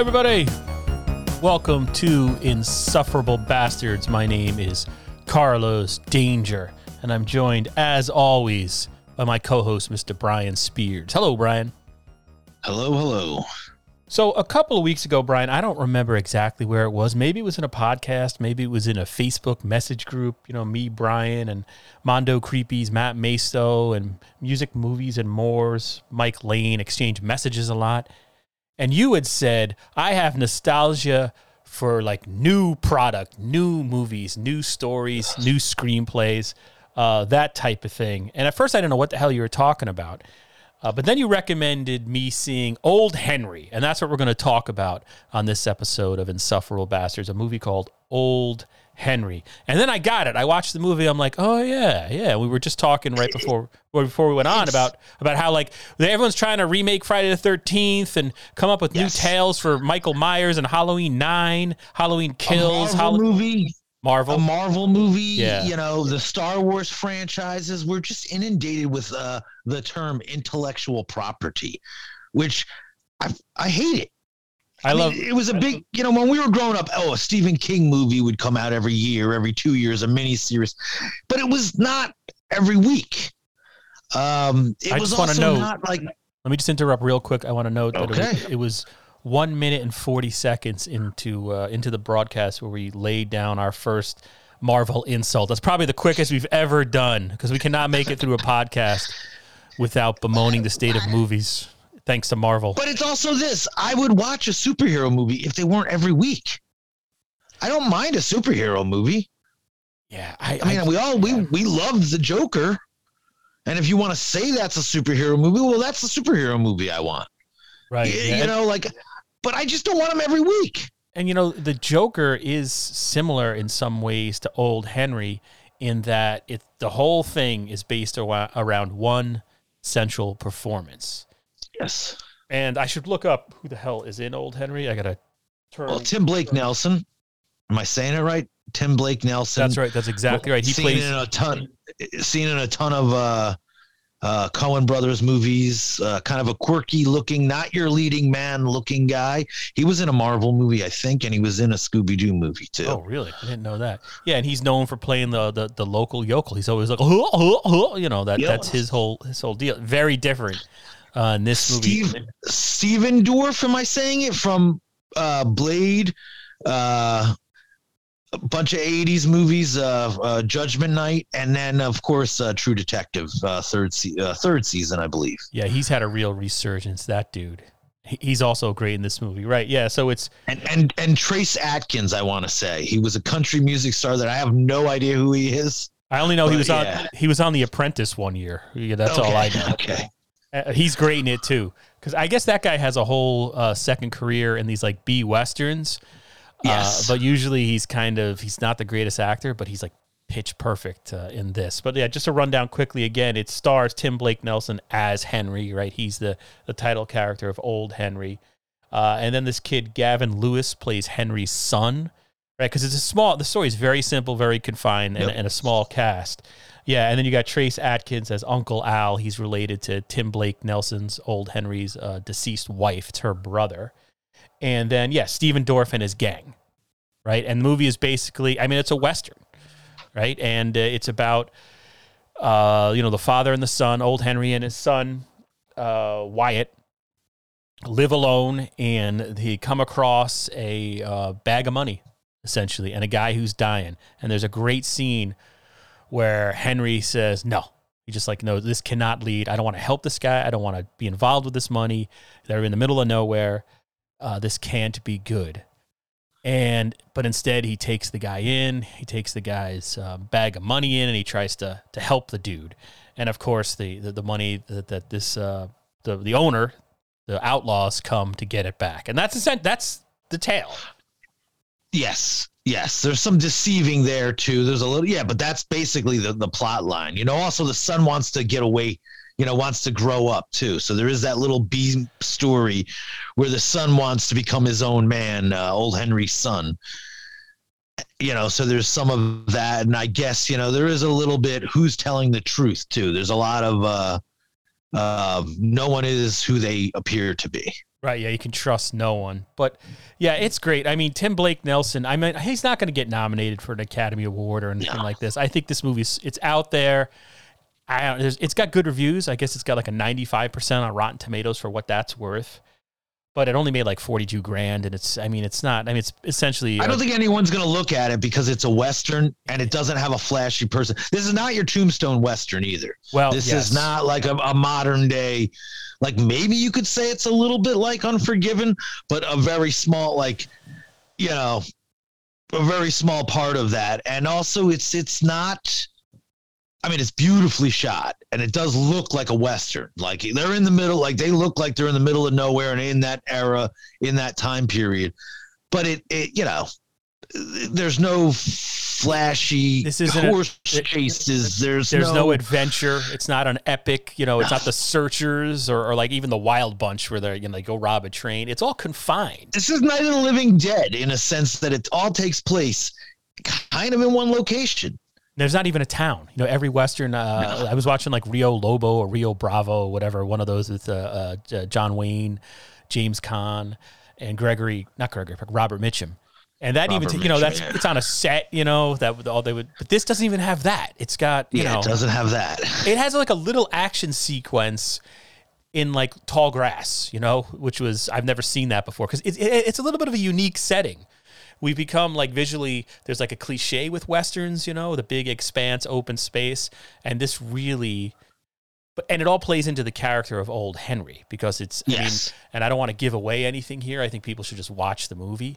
Everybody. Welcome to Insufferable Bastards. My name is Carlos Danger, and I'm joined, as always, by my co host, Mr. Brian Spears. Hello, Brian. Hello, hello. So, a couple of weeks ago, Brian, I don't remember exactly where it was. Maybe it was in a podcast. Maybe it was in a Facebook message group. You know, me, Brian, and Mondo Creepies, Matt Masto, and Music, Movies, and More's, Mike Lane exchange messages a lot. And you had said, I have nostalgia for like new product, new movies, new stories, new screenplays, uh, that type of thing. And at first, I didn't know what the hell you were talking about. Uh, but then you recommended me seeing Old Henry, and that's what we're going to talk about on this episode of Insufferable Bastards, a movie called Old Henry. And then I got it. I watched the movie. I'm like, oh yeah, yeah. We were just talking right before before we went on about about how like everyone's trying to remake Friday the Thirteenth and come up with Yes. new tales for Michael Myers and Halloween Nine, Halloween Kills, Marvel movie, Marvel. a Marvel movie. Yeah. You know, the Star Wars franchises. We're just inundated with uh, the term intellectual property, which I I hate it. I mean, love. it was a big, you know, when we were growing up, oh, a Stephen King movie would come out every year, every two years, a miniseries, but it was not every week. Um, it I was just also know- not like Let me just interrupt real quick. I want to note that it, was, it was one minute and forty seconds into uh, into the broadcast where we laid down our first Marvel insult. That's probably the quickest we've ever done because we cannot make it through a podcast without bemoaning the state of movies. Thanks to Marvel. But it's also this. I would watch a superhero movie if they weren't every week. I don't mind a superhero movie. yeah, I, I mean, we all we we loved the Joker, and if you want to say that's a superhero movie, well, that's the superhero movie I want. right. Y- yeah. You know, like, but I just don't want them every week. And you know, the Joker is similar in some ways to Old Henry in that it the whole thing is based awa- around one central performance. Yes. And I should look up who the hell is in Old Henry. I gotta turn. Well, Tim Blake Nelson. Am I saying it right? Tim Blake Nelson. That's right. That's exactly right. He seen plays. in a ton. Seen in a ton of uh, uh, Coen Brothers movies. Uh, kind of a quirky looking, not your leading man looking guy. He was in a Marvel movie, I think, and he was in a Scooby Doo movie too. Oh, really? I didn't know that. Yeah, and he's known for playing the the, the local yokel. He's always like, you know, that that's his whole his whole deal. Very different uh, in this movie. Steve Stephen Dorff, am I saying it from uh, Blade? Uh, a bunch of '80s movies, uh, uh, Judgment Night, and then of course uh, True Detective, uh, third se- uh, third season, I believe. Yeah, he's had a real resurgence. That dude. He's also great in this movie, right? Yeah. So it's And and and Trace Atkins, I want to say he was a country music star that I have no idea who he is. I only know he was yeah. on he was on The Apprentice one year. Yeah, that's all I know. Okay. Uh, he's great in it too, because I guess that guy has a whole uh, second career in these like B westerns. Yes. Uh, but usually he's kind of he's not the greatest actor, but he's like pitch perfect uh, in this. But yeah, just to run down quickly again, it stars Tim Blake Nelson as Henry, right? He's the the title character of Old Henry, uh, and then this kid Gavin Lewis plays Henry's son, right? Because it's a small. The story is very simple, very confined, and, Yep. and a small cast. Yeah, and then you got Trace Atkins as Uncle Al. He's related to Tim Blake Nelson's old Henry's uh, deceased wife. It's her brother. And then, yeah, Stephen Dorff and his gang, right? And the movie is basically, I mean, it's a Western, right? And uh, it's about, uh, you know, the father and the son, old Henry and his son, uh, Wyatt, live alone and they come across a uh, bag of money, essentially, and a guy who's dying. And there's a great scene where Henry says, no. he just like, no, this cannot lead. I don't want to help this guy. I don't want to be involved with this money. They're in the middle of nowhere. Uh, this can't be good. And but instead, he takes the guy in. He takes the guy's uh, bag of money in, and he tries to to help the dude. And of course, the the, the money that, that this uh, the the owner, the outlaws, come to get it back. And that's essen- that's the tale. Yes. Yes. There's some deceiving there too. There's a little yeah, but that's basically the, the plot line. You know, also the son wants to get away, you know, wants to grow up too. So there is that little B story where the son wants to become his own man, uh, old Henry's son. You know, so there's some of that, and I guess you know there is a little bit who's telling the truth too. There's a lot of uh, uh, no one is who they appear to be. Right, yeah, you can trust no one. But yeah, it's great. I mean, Tim Blake Nelson, I mean, he's not going to get nominated for an Academy Award or anything No. like this. I think this movie's it's out there. I don't, it's got good reviews. I guess it's got like a 95% on Rotten Tomatoes for what that's worth. But it only made like 42 grand and it's I mean, it's not I mean, it's essentially I don't think anyone's going to look at it because it's a western and it doesn't have a flashy person. This is not your Tombstone western either. well, this yes. is not like a, a modern day. Like maybe you could say it's a little bit like Unforgiven, but a very small, like you know, a very small part of that. And also, it's it's not. I mean, it's beautifully shot, and it does look like a western. Like they're in the middle, like they look like they're in the middle of nowhere, and in that era, in that time period. But it, it you know, there's no flashy This isn't a- horse it- chases. There's There's no, no adventure. It's not an epic, you know, it's not the searchers or, or like even the wild bunch where they're you know they go rob a train. It's all confined. this is Night of the Living Dead in a sense that it all takes place kind of in one location. There's not even a town. You know, every Western. Uh, I was watching like Rio Lobo or Rio Bravo or whatever. One of those with uh, uh, John Wayne, James Caan, and Gregory, not Gregory, Robert Mitchum. And that even, t- you know, that's yeah. it's on a set. You know that would- all they would. But this doesn't even have that. It's got you yeah, know, it doesn't have that. it has like a little action sequence in like tall grass, you know, which was I've never seen that before because it's it, it's a little bit of a unique setting. We've become like visually there's like a cliche with westerns, you know, the big expanse, open space, and this really. But, and it all plays into the character of old Henry because it's I mean, Yes. and I don't want to give away anything here. I think people should just watch the movie.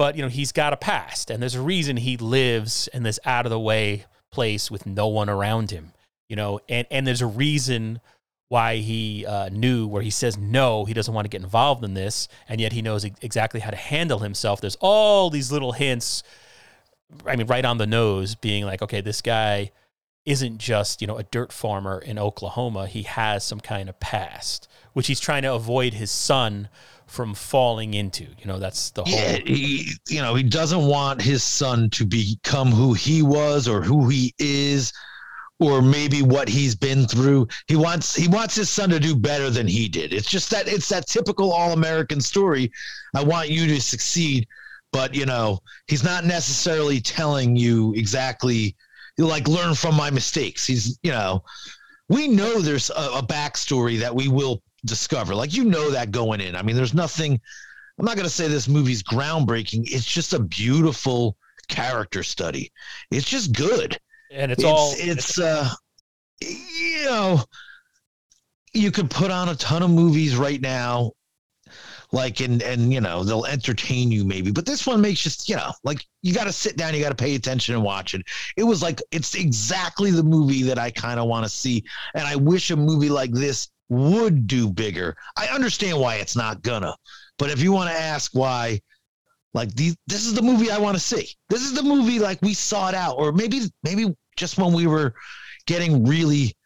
But you know, he's got a past, and there's a reason he lives in this out of the way place with no one around him. You know, and and there's a reason why he uh, knew where he says no, he doesn't want to get involved in this, and yet he knows exactly how to handle himself. There's all these little hints. I mean, right on the nose, being like, okay, this guy isn't just you know a dirt farmer in Oklahoma. He has some kind of past, which he's trying to avoid his son from falling into. You know, that's the whole. Yeah, he, you know, he doesn't want his son to become who he was or who he is or maybe what he's been through. He wants he wants his son to do better than he did. It's just that it's that typical all-American story. I want you to succeed, but you know, he's not necessarily telling you exactly like learn from my mistakes. He's, you know, we know there's a, a backstory that we will discover. Like you know that going in. I mean, there's nothing I'm not going to say this movie's groundbreaking. It's just a beautiful character study. It's just good. and it's, It's all it's, uh you know you could put on a ton of movies right now like and and you know they'll entertain you maybe but this one makes just you know like you got to sit down you got to pay attention and watch it it was like it's exactly the movie that i kind of want to see and i wish a movie like this would do bigger i understand why it's not gonna but if you want to ask why like this is the movie i want to see this is the movie like we sought out or maybe maybe just when we were getting really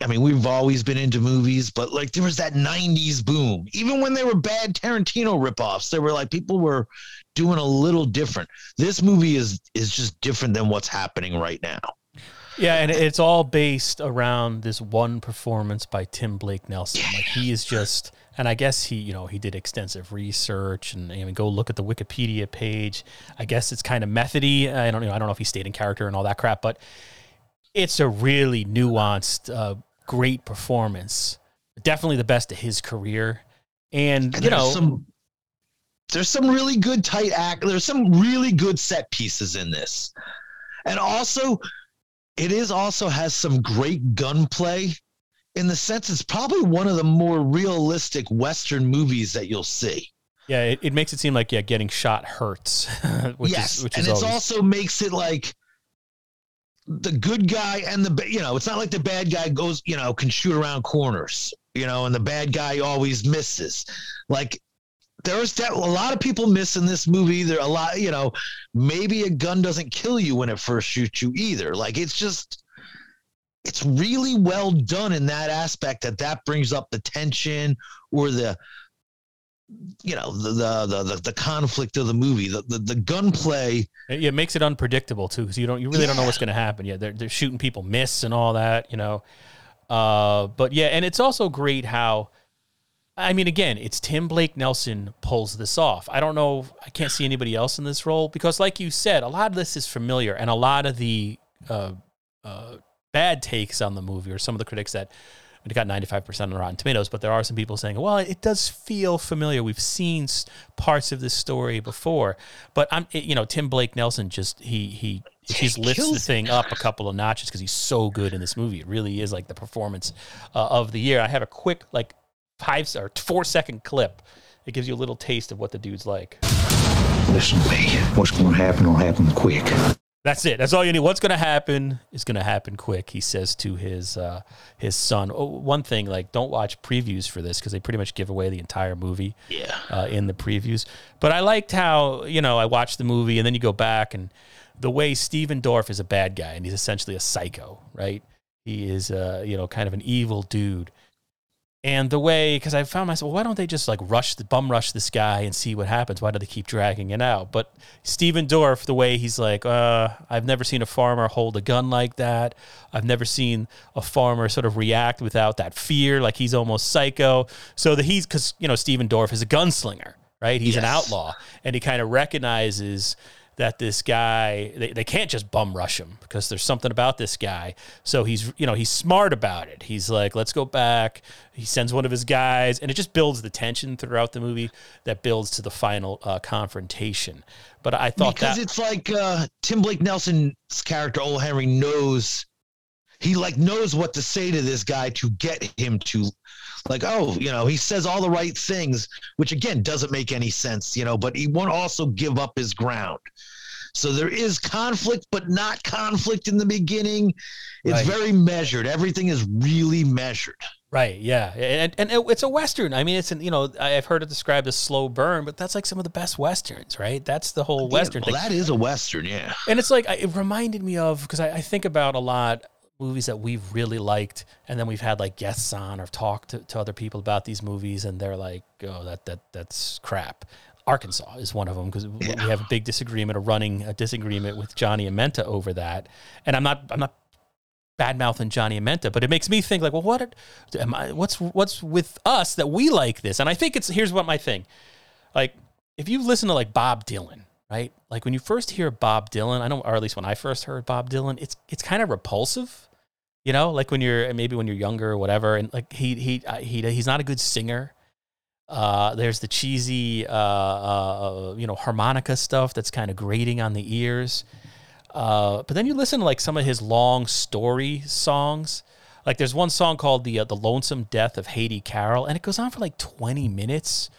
I mean, we've always been into movies, but like there was that 90s boom. Even when they were bad Tarantino ripoffs, they were like people were doing a little different. This movie is is just different than what's happening right now. Yeah, and it's all based around this one performance by Tim Blake Nelson. Like he is just, and I guess he, you know, he did extensive research and I mean, go look at the Wikipedia page. I guess it's kind of methody. I don't know. I don't know if he stayed in character and all that crap, but it's a really nuanced, uh, great performance. Definitely the best of his career, and, And you know, some there's some really good tight act. There's some really good set pieces in this, and also it is also has some great gunplay. In the sense, it's probably one of the more realistic Western movies that you'll see. yeah, it, it makes it seem like yeah, getting shot hurts. which yes, is, which and it's always, also makes it like the good guy and the you know it's not like the bad guy goes you know can shoot around corners you know and the bad guy always misses like there's that a lot of people miss in this movie there a lot you know maybe a gun doesn't kill you when it first shoots you either like it's just it's really well done in that aspect that that brings up the tension or the you know the the the, the, conflict of the movie the, the the gunplay It, it makes it unpredictable too, because you don't, you really don't know what's going to happen. Yeah, they're they're shooting people miss and all that, you know. Uh, but yeah, and it's also great how, I mean, again, it's Tim Blake Nelson pulls this off. I don't know. I can't see anybody else in this role because, like you said, a lot of this is familiar, and a lot of the uh, uh, bad takes on the movie, or some of the critics that it got 95% on Rotten Tomatoes, but there are some people saying, well, it does feel familiar. We've seen parts of this story before. But I'm, you know, Tim Blake Nelson just, he, he, he lifts the thing up a couple of notches because he's so good in this movie. It really is like the performance uh, of the year. I have a quick, like, five or four second clip. It gives you a little taste of what the dude's like. Listen to me. What's going to happen will happen quick. That's it. That's all you need. What's going to happen is going to happen quick. He says to his uh, his son. Oh, one thing, like, don't watch previews for this because they pretty much give away the entire movie. Yeah. Uh, in the previews, but I liked how you know I watched the movie and then you go back and the way Stephen Dorff is a bad guy and he's essentially a psycho, right? He is, uh, you know, kind of an evil dude and the way, because I found myself, well, why don't they just like rush the bum rush this guy and see what happens? Why do they keep dragging it out? But Stephen Dorff, the way he's like, uh, I've never seen a farmer hold a gun like that. I've never seen a farmer sort of react without that fear, like he's almost psycho. So that he's, because, you know, Stephen Dorff is a gunslinger, right? He's yes. an outlaw and he kind of recognizes that this guy they, they can't just bum rush him because there's something about this guy. So he's you know he's smart about it. He's like let's go back. He sends one of his guys and it just builds the tension throughout the movie that builds to the final uh, confrontation. But i thought because that, it's like uh, tim blake nelson's character old henry knows he like knows what to say to this guy to get him to like oh you know he says all the right things which again doesn't make any sense you know but he won't also give up his ground so there is conflict but not conflict in the beginning it's right. very measured everything is really measured Right. Yeah. And, and it's a western. I mean, it's an, you know I've heard it described as slow burn, but that's like some of the best westerns, right? That's the whole western yeah, well, thing. That is a western, yeah. And it's like it reminded me of because I, I, think about a lot movies that we've really liked, and then we've had like guests on or talked to, to other people about these movies, and they're like, "Oh, that that that's crap." Arkansas is one of them because yeah. we have a big disagreement, a running a disagreement with Johnny Amenta over that. And I'm not I'm not bad mouthing Johnny Amenta, but it makes me think like, well, what am I? What's what's with us that we like this? And I think it's here's what my thing, like if you listen to like Bob Dylan, right? Like when you first hear Bob Dylan, I know, or at least when I first heard Bob Dylan, it's it's kind of repulsive you know, like when you're maybe when you're younger or whatever, and like he he uh, he he's not a good singer. Uh, there's the cheesy, uh, uh, you know, harmonica stuff that's kind of grating on the ears. Uh, but then you listen to like some of his long story songs. Like there's one song called the uh, the Lonesome Death of Hattie Carroll, and it goes on for like 20 minutes.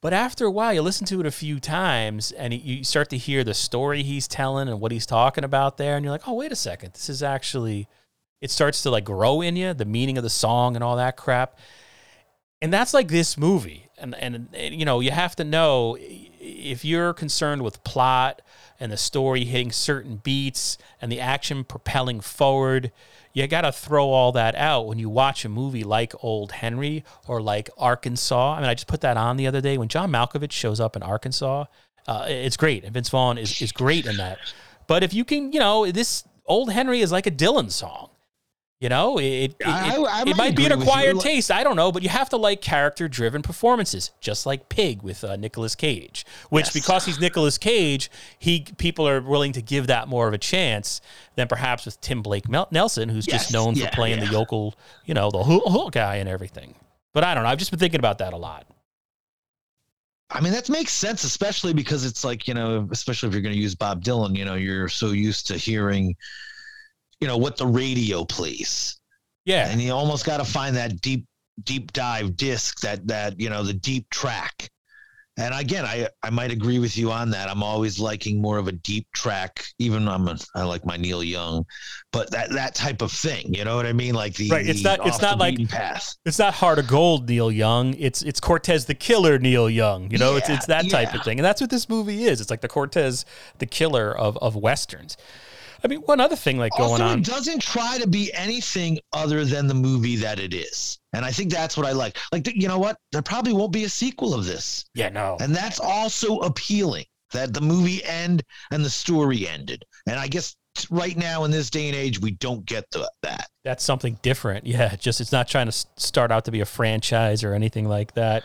But after a while, you listen to it a few times, and you start to hear the story he's telling and what he's talking about there, and you're like, oh, wait a second, this is actually it starts to like grow in you, the meaning of the song and all that crap. And that's like this movie. And, and, and you know, you have to know if you're concerned with plot and the story hitting certain beats and the action propelling forward, you got to throw all that out when you watch a movie like Old Henry or like Arkansas. I mean, I just put that on the other day when John Malkovich shows up in Arkansas. Uh, it's great. And Vince Vaughn is, is great in that. But if you can, you know, this Old Henry is like a Dylan song. You know, it it, I, I, I it might be an acquired taste. I don't know, but you have to like character-driven performances, just like Pig with uh, Nicolas Cage. Which, yes. because he's Nicolas Cage, he people are willing to give that more of a chance than perhaps with Tim Blake Mel- Nelson, who's yes. just known yeah, for playing yeah. the yokel, you know, the whole guy and everything. But I don't know. I've just been thinking about that a lot. I mean, that makes sense, especially because it's like you know, especially if you're going to use Bob Dylan. You know, you're so used to hearing you know what the radio plays. Yeah, and you almost got to find that deep deep dive disc that that you know the deep track. And again, I I might agree with you on that. I'm always liking more of a deep track. Even I'm a, I like my Neil Young, but that that type of thing. You know what I mean? Like the right. It's not. It's not like path. It's not Heart of Gold Neil Young. It's it's Cortez the Killer Neil Young. You know, yeah, it's it's that type of thing, and that's what this movie is. It's like the Cortez the Killer of of westerns. I mean, one other thing like going on. It doesn't try to be anything other than the movie that it is. And I think that's what I like. Like, you know what? There probably won't be a sequel of this. Yeah, no. And that's also appealing that the movie end and the story ended. And I guess right now in this day and age, we don't get the, that. That's something different. Yeah, just it's not trying to start out to be a franchise or anything like that.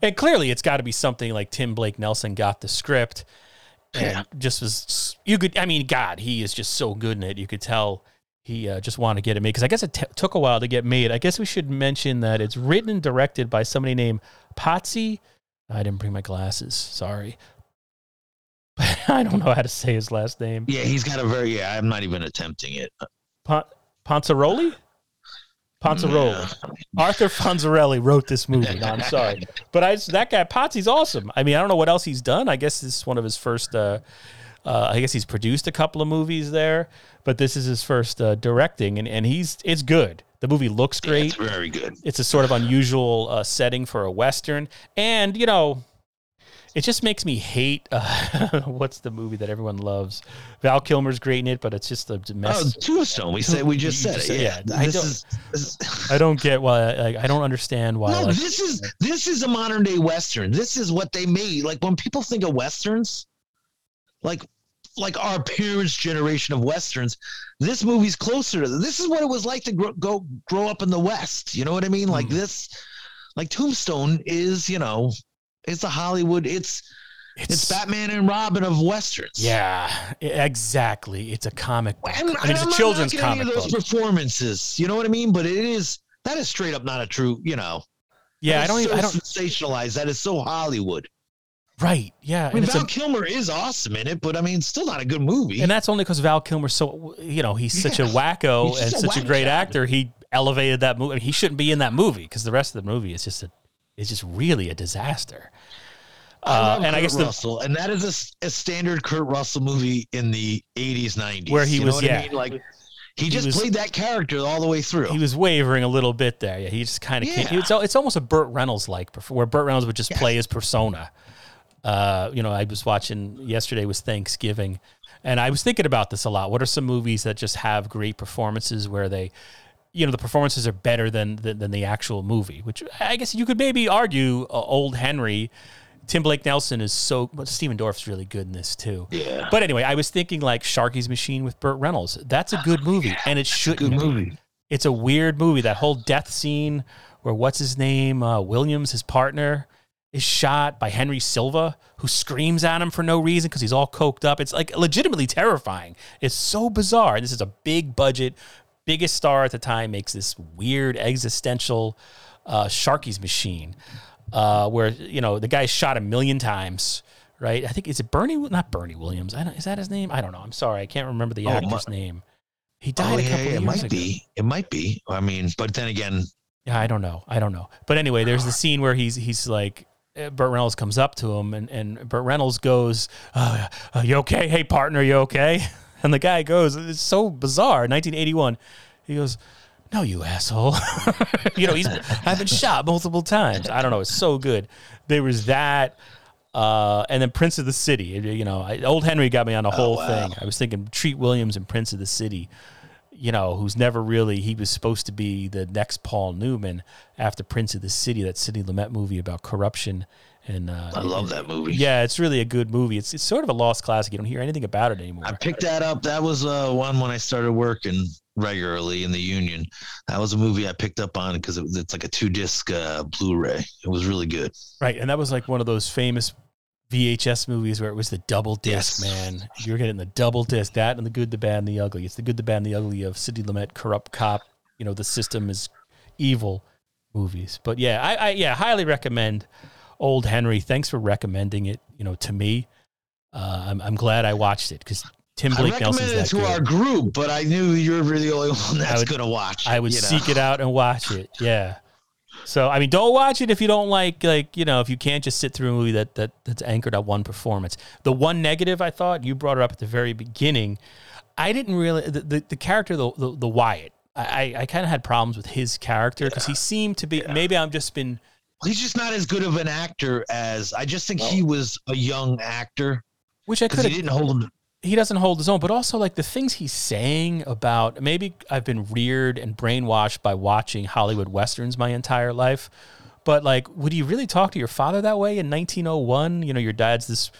And clearly, it's got to be something like Tim Blake Nelson got the script Yeah. just was you could. I mean, God, he is just so good in it. You could tell he uh, just wanted to get it made because I guess it t- took a while to get made. I guess we should mention that it's written and directed by somebody named Potsy. I didn't bring my glasses. Sorry. I don't know how to say his last name. Yeah, he's got a very. Yeah, I'm not even attempting it. Pon- Ponzaroli? Ponzaroli. Yeah. Arthur Fonzarelli wrote this movie. No, I'm sorry, but I that guy Potsy's awesome. I mean, I don't know what else he's done. I guess this is one of his first. Uh, uh, I guess he's produced a couple of movies there, but this is his first uh, directing, and, and he's it's good. The movie looks Yeah, great. it's very good. It's a sort of unusual uh, setting for a western, and you know, it just makes me hate. Uh, what's the movie that everyone loves? Val Kilmer's great in it, but it's just a Oh, mess. Tombstone. We said we just said it. Yeah, yeah, I don't- is. I don't get why. Like, I don't understand why. no, like, this is this is a modern day western. This is what they made. Like when people think of westerns, like like our parents' generation of westerns, this movie's closer to. This is what it was like to grow, go grow up in the West. You know what I mean? Like Mhm. this, like Tombstone is. You know, it's a Hollywood. It's it's Batman and Robin of westerns. Yeah, exactly. It's a comic book. And, I mean, it's I'm a children's knocking any comic of those book. performances. You know what I mean? But it is that is straight up not a true. You know. Yeah, I don't. So Even, I don't. sensationalized. That is so Hollywood. Right. Yeah, I mean, and it's Val a, Kilmer is awesome in it, but I mean, still not a good movie. and that's only because Val Kilmer's so you know he's such a Yeah. wacko He's and a such a great job. actor. He elevated that movie. He shouldn't be in that movie because the rest of the movie is just a is just really a disaster. I Uh, love and I guess the, Russell, and that is a standard Kurt Russell movie in the '80s, '90s, Where he You know was- what yeah. I mean? like he just was- played that character all the way through. he was wavering a little bit there. Yeah, he just kind of Yeah. it's it's almost a Burt Reynolds like where Burt Reynolds would just play his persona. Uh, you know, I was watching yesterday was Thanksgiving, and I was thinking about this a lot. What are some movies that just have great performances where they, you know, the performances are better than than, than the actual movie? Which I guess you could maybe argue. Uh, Old Henry, Tim Blake Nelson is so. But Stephen Dorff's really good in this too. yeah, But anyway, I was thinking like Sharky's Machine with Burt Reynolds. That's a good movie, and it shouldn't good be. movie. It's a weird movie. That whole death scene where what's his name, uh, Williams, his partner, is shot by Henry Silva, who screams at him for no reason because he's all coked up. It's like legitimately terrifying. It's so bizarre. And this is a big budget, biggest star at the time makes this weird existential uh, Sharky's machine, uh, where you know the guy's shot a million times. Right, I think is it Bernie? Not Bernie Williams. I don't, is that his name? I don't know. I'm sorry, I can't remember the Oh, actor's my- name. He died Oh a couple yeah, of it might ago. be. It might be. I mean, but then again, Yeah, I don't know. I don't know. But anyway, there's the scene where he's he's like uh, Burt Reynolds comes up to him and and Burt Reynolds goes, uh, "Are you okay? Hey partner, are you okay?" And the guy goes, "It's so bizarre." 1981. He goes, "No, you asshole." you know, he's I've been shot multiple times. I don't know. It's so good. There was that. Uh, and then Prince of the City, you know, I, old Henry got me on the whole wow. thing. I was thinking Treat Williams and Prince of the City you know, who's never really, he was supposed to be the next Paul Newman after Prince of the City, that Sidney Lumet movie about corruption. And uh, I love that movie. Yeah, it's really a good movie. It's, it's sort of a lost classic. You don't hear anything about it anymore. I picked that up. That was uh, one when I started working regularly in the union. That was a movie I picked up on because it, it's like a two disc uh, Blu-ray. It was really good. right. And that was like one of those famous VHS movies where it was the double disc, Yes. man. You're getting the double disc, that and the good, the bad, and the ugly. It's the good, the bad, and the ugly of Sidney Lumet, corrupt cop. You know, the system is evil movies. But yeah, I, I yeah, highly recommend Old Henry. Thanks for recommending it, you know, to me. Uh, I'm, I'm glad I watched it because Tim Blake I recommended Nelson's it to good. our group, but I knew you were the only one that's would- to watch. I would you know? seek it out and watch it. Yeah. So I mean, don't watch it if you don't like like you know if you can't just sit through a movie that that that's anchored on one performance. The one negative I thought you brought it up at the very beginning. I didn't really the the, the character the, the the Wyatt. I I, kind of had problems with his character because he seemed to be maybe I'm just been He's just not as good of an actor as I just think he was a young actor which I could he didn't hold him. He doesn't hold his own, but also like the things he's saying about maybe I've been reared and brainwashed by watching Hollywood westerns my entire life. But like, would you really talk to your father that way in 1901? You know, your dad's this.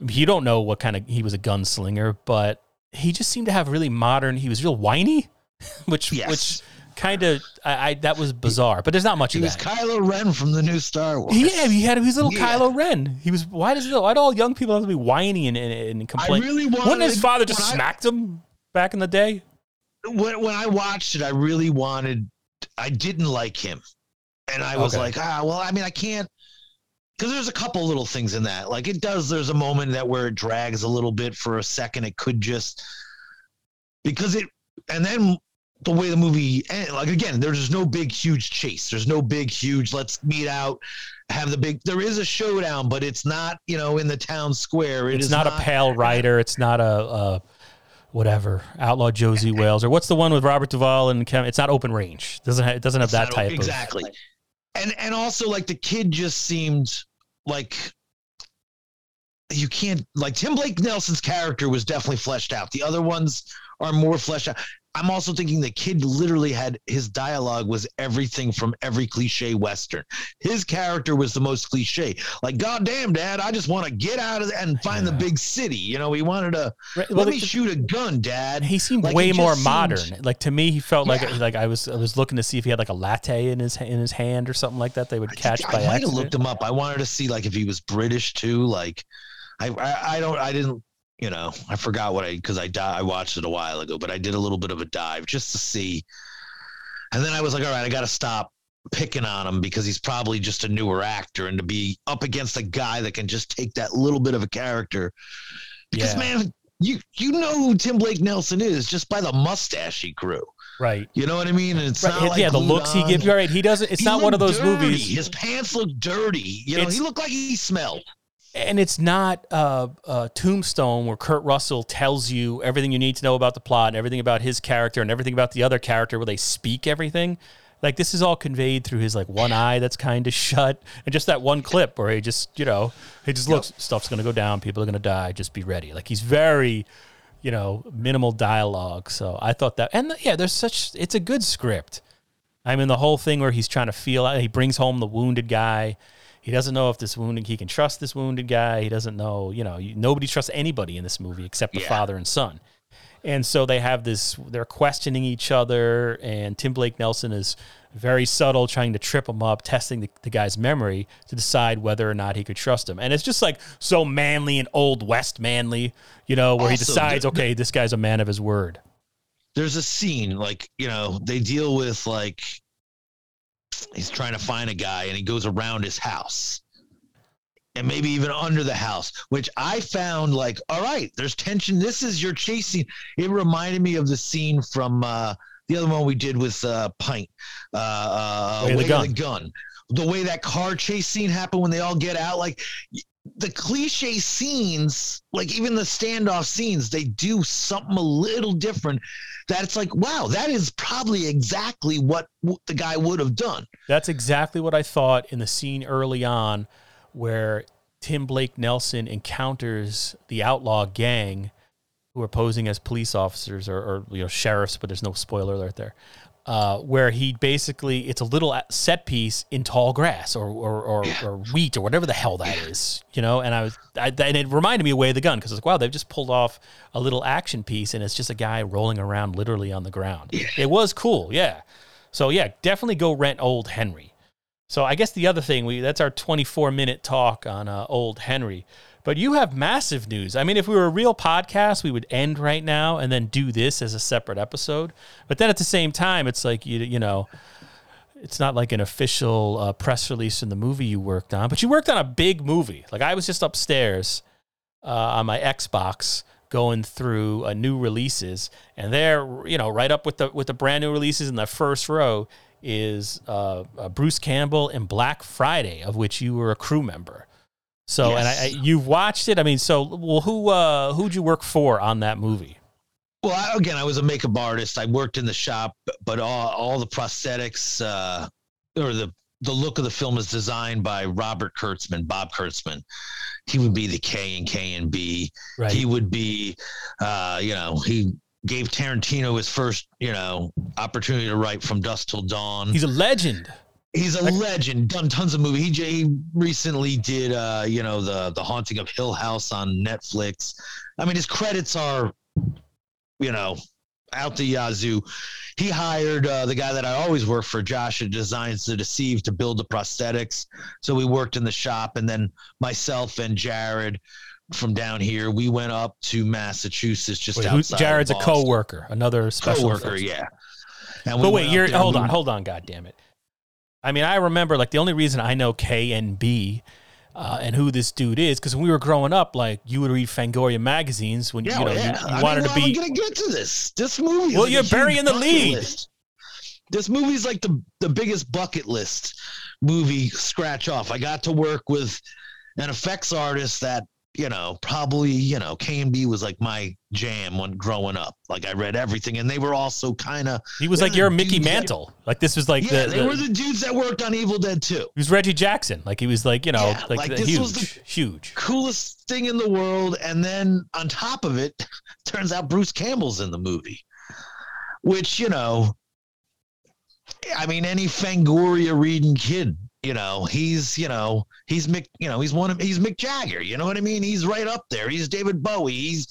You don't know what kind of he was a gunslinger, but he just seemed to have really modern. He was real whiny, which Yes. which kind of I, I that was bizarre. But there's not much He of was that. Kylo Ren from the new Star Wars. yeah, he had he was little Yeah. Kylo Ren. He was why does why do all young people have to be whiny and, and, and I complain? really wanted. Wouldn't his father just I- smacked him back in the day? when when I watched it, I really wanted. I didn't like him, and I was Okay. like, ah, well, I mean, I can't. Because there's a couple little things in that. Like it does. There's a moment that where it drags a little bit for a second. It could just because it, and then the way the movie end, like again, there's no big huge chase. There's no big huge. Let's meet out, have the big. There is a showdown, but it's not you know in the town square. It it's is not, a pale rider. It's not a, a whatever outlaw Josey Wales or what's the one with Robert Duvall and Kevin? It's not open range. Doesn't ha- it doesn't have that not- type exactly. And and also like the kid just seemed like you can't like Tim Blake Nelson's character was definitely fleshed out. The other ones are more fleshed out. I'm also thinking the kid literally had his dialogue was everything from every cliche western. His character was the most cliche. Like, goddamn, Dad, I just want to get out of and find the big city. You know, he wanted to of. let me shoot a gun, Dad. He seemed Like, way more modern. seemed- Like to me, he felt like Yeah. like I was I was looking to see if he had like a latte in his in his hand or something like that. They would catch I by might have accident. looked him up. I wanted to see like if he was British too. Like, I I, I don't I didn't you know I forgot what I because I di- I watched it a while ago, but I did a little bit of a dive just to see. And then I was like, all right, I got to stop picking on him because he's probably just a newer actor, and to be up against a guy that can just take that little bit of a character. Because Yeah. man, you you know who Tim Blake Nelson is just by the mustache he grew. right. You know what I mean? And it's Right. not yeah, like the glued looks he gives. Right. He doesn't. It's He not one of those dirty. movies. His pants look dirty. You know, It's- he looked like he smelled. And it's not uh, uh, Tombstone where Kurt Russell tells you everything you need to know about the plot and everything about his character and everything about the other character where they speak everything. Like this is all conveyed through his like one eye that's kind of shut and just that one clip where he just you know he just looks stuff's gonna go down people are gonna die just be ready like he's very you know minimal dialogue so I thought that and yeah there's such it's a good script I mean, the whole thing where he's trying to feel out, he brings home the wounded guy. He doesn't know if this wounded, he can trust this wounded guy. He doesn't know, you know, nobody trusts anybody in this movie except the Yeah. father and son. And so they have this, they're questioning each other, and Tim Blake Nelson is very subtle, trying to trip him up, testing the, the guy's memory to decide whether or not he could trust him. And it's just like so manly and old West manly, you know, where he Also, decides, the- okay, this guy's a man of his word. There's a scene like you know they deal with like he's trying to find a guy and he goes around his house and maybe even under the house, which I found like all right. There's tension. This is your chase scene. It reminded me of the scene from uh, the other one we did with uh, Pint. Uh, uh, Way of the Gun. the gun. The way that car chase scene happened when they all get out, like the cliche scenes, like even the standoff scenes, they do something a little different. That it's like, wow, that is probably exactly what the guy would have done. That's exactly what I thought in the scene early on where Tim Blake Nelson encounters the outlaw gang who are posing as police officers or, or you know sheriffs, but there's no spoiler alert there. Uh, where he basically it's a little set piece in tall grass or or, or, or wheat or whatever the hell that is, you know. And I was I, and it reminded me of Way of the Gun because it's like wow they've just pulled off a little action piece and it's just a guy rolling around literally on the ground. It was cool, yeah. So yeah, definitely go rent Old Henry. So I guess the other thing we that's our 24 minute talk on uh, Old Henry. But you have massive news. I mean, if we were a real podcast, we would end right now and then do this as a separate episode. But then at the same time, it's like you you know, it's not like an official uh, press release in the movie you worked on, but you worked on a big movie. Like I was just upstairs uh, on my Xbox going through uh, new releases, and there, you know, right up with the with the brand new releases in the first row is uh, uh, Bruce Campbell and Black Friday, of which you were a crew member. So, and I, I, you've watched it. I mean, so well, who uh, who'd you work for on that movie? Well, I, again, I was a makeup artist. I worked in the shop, but all, all the prosthetics uh, or the the look of the film is designed by Robert Kurtzman, Bob Kurtzman. He would be the K and K and B. Right. He would be, uh, you know, he gave Tarantino his first, you know, opportunity to write from dusk till dawn. He's a legend. He's a legend. Done tons of movies. He, he recently did, uh, you know, the the Haunting of Hill House on Netflix. I mean, his credits are you know, out the yazoo. He hired uh, the guy that I always work for, Josh at Designs to Deceive, to build the prosthetics. So we worked in the shop, and then myself and Jared from down here, we went up to Massachusetts just Wait, who- outside. of Jared's a co-worker, another special Coworker, effects- yeah. And we But wait, you're hold we- on, hold on, god damn it. I mean, I remember like the only reason I know K and B uh, and who this dude is because when we were growing up, like you would read Fangoria magazines when Yeah, you know well, you, yeah. you wanted mean, to be. I'm gonna get to this. This movie. Well, like you're burying the lead. list. This movie's like the the biggest bucket list movie scratch off. I got to work with an effects artist that you know probably you know K and B was like my jam when growing up. Like I read everything, and they were also kind of He was like the your Mickey dudes that- Mantle. Like this was like yeah. the, they the- were the dudes that worked on Evil Dead 2. he was Reggie Jackson. Like he was like you know Yeah, like, like the this huge, was the- huge. coolest thing in the world. And then on top of it, turns out Bruce Campbell's in the movie, which, you know, I mean, any Fangoria reading kid, you know, he's, you know, he's Mick, you know, he's one of, he's Mick Jagger, you know what I mean? He's right up there. He's David Bowie. He's,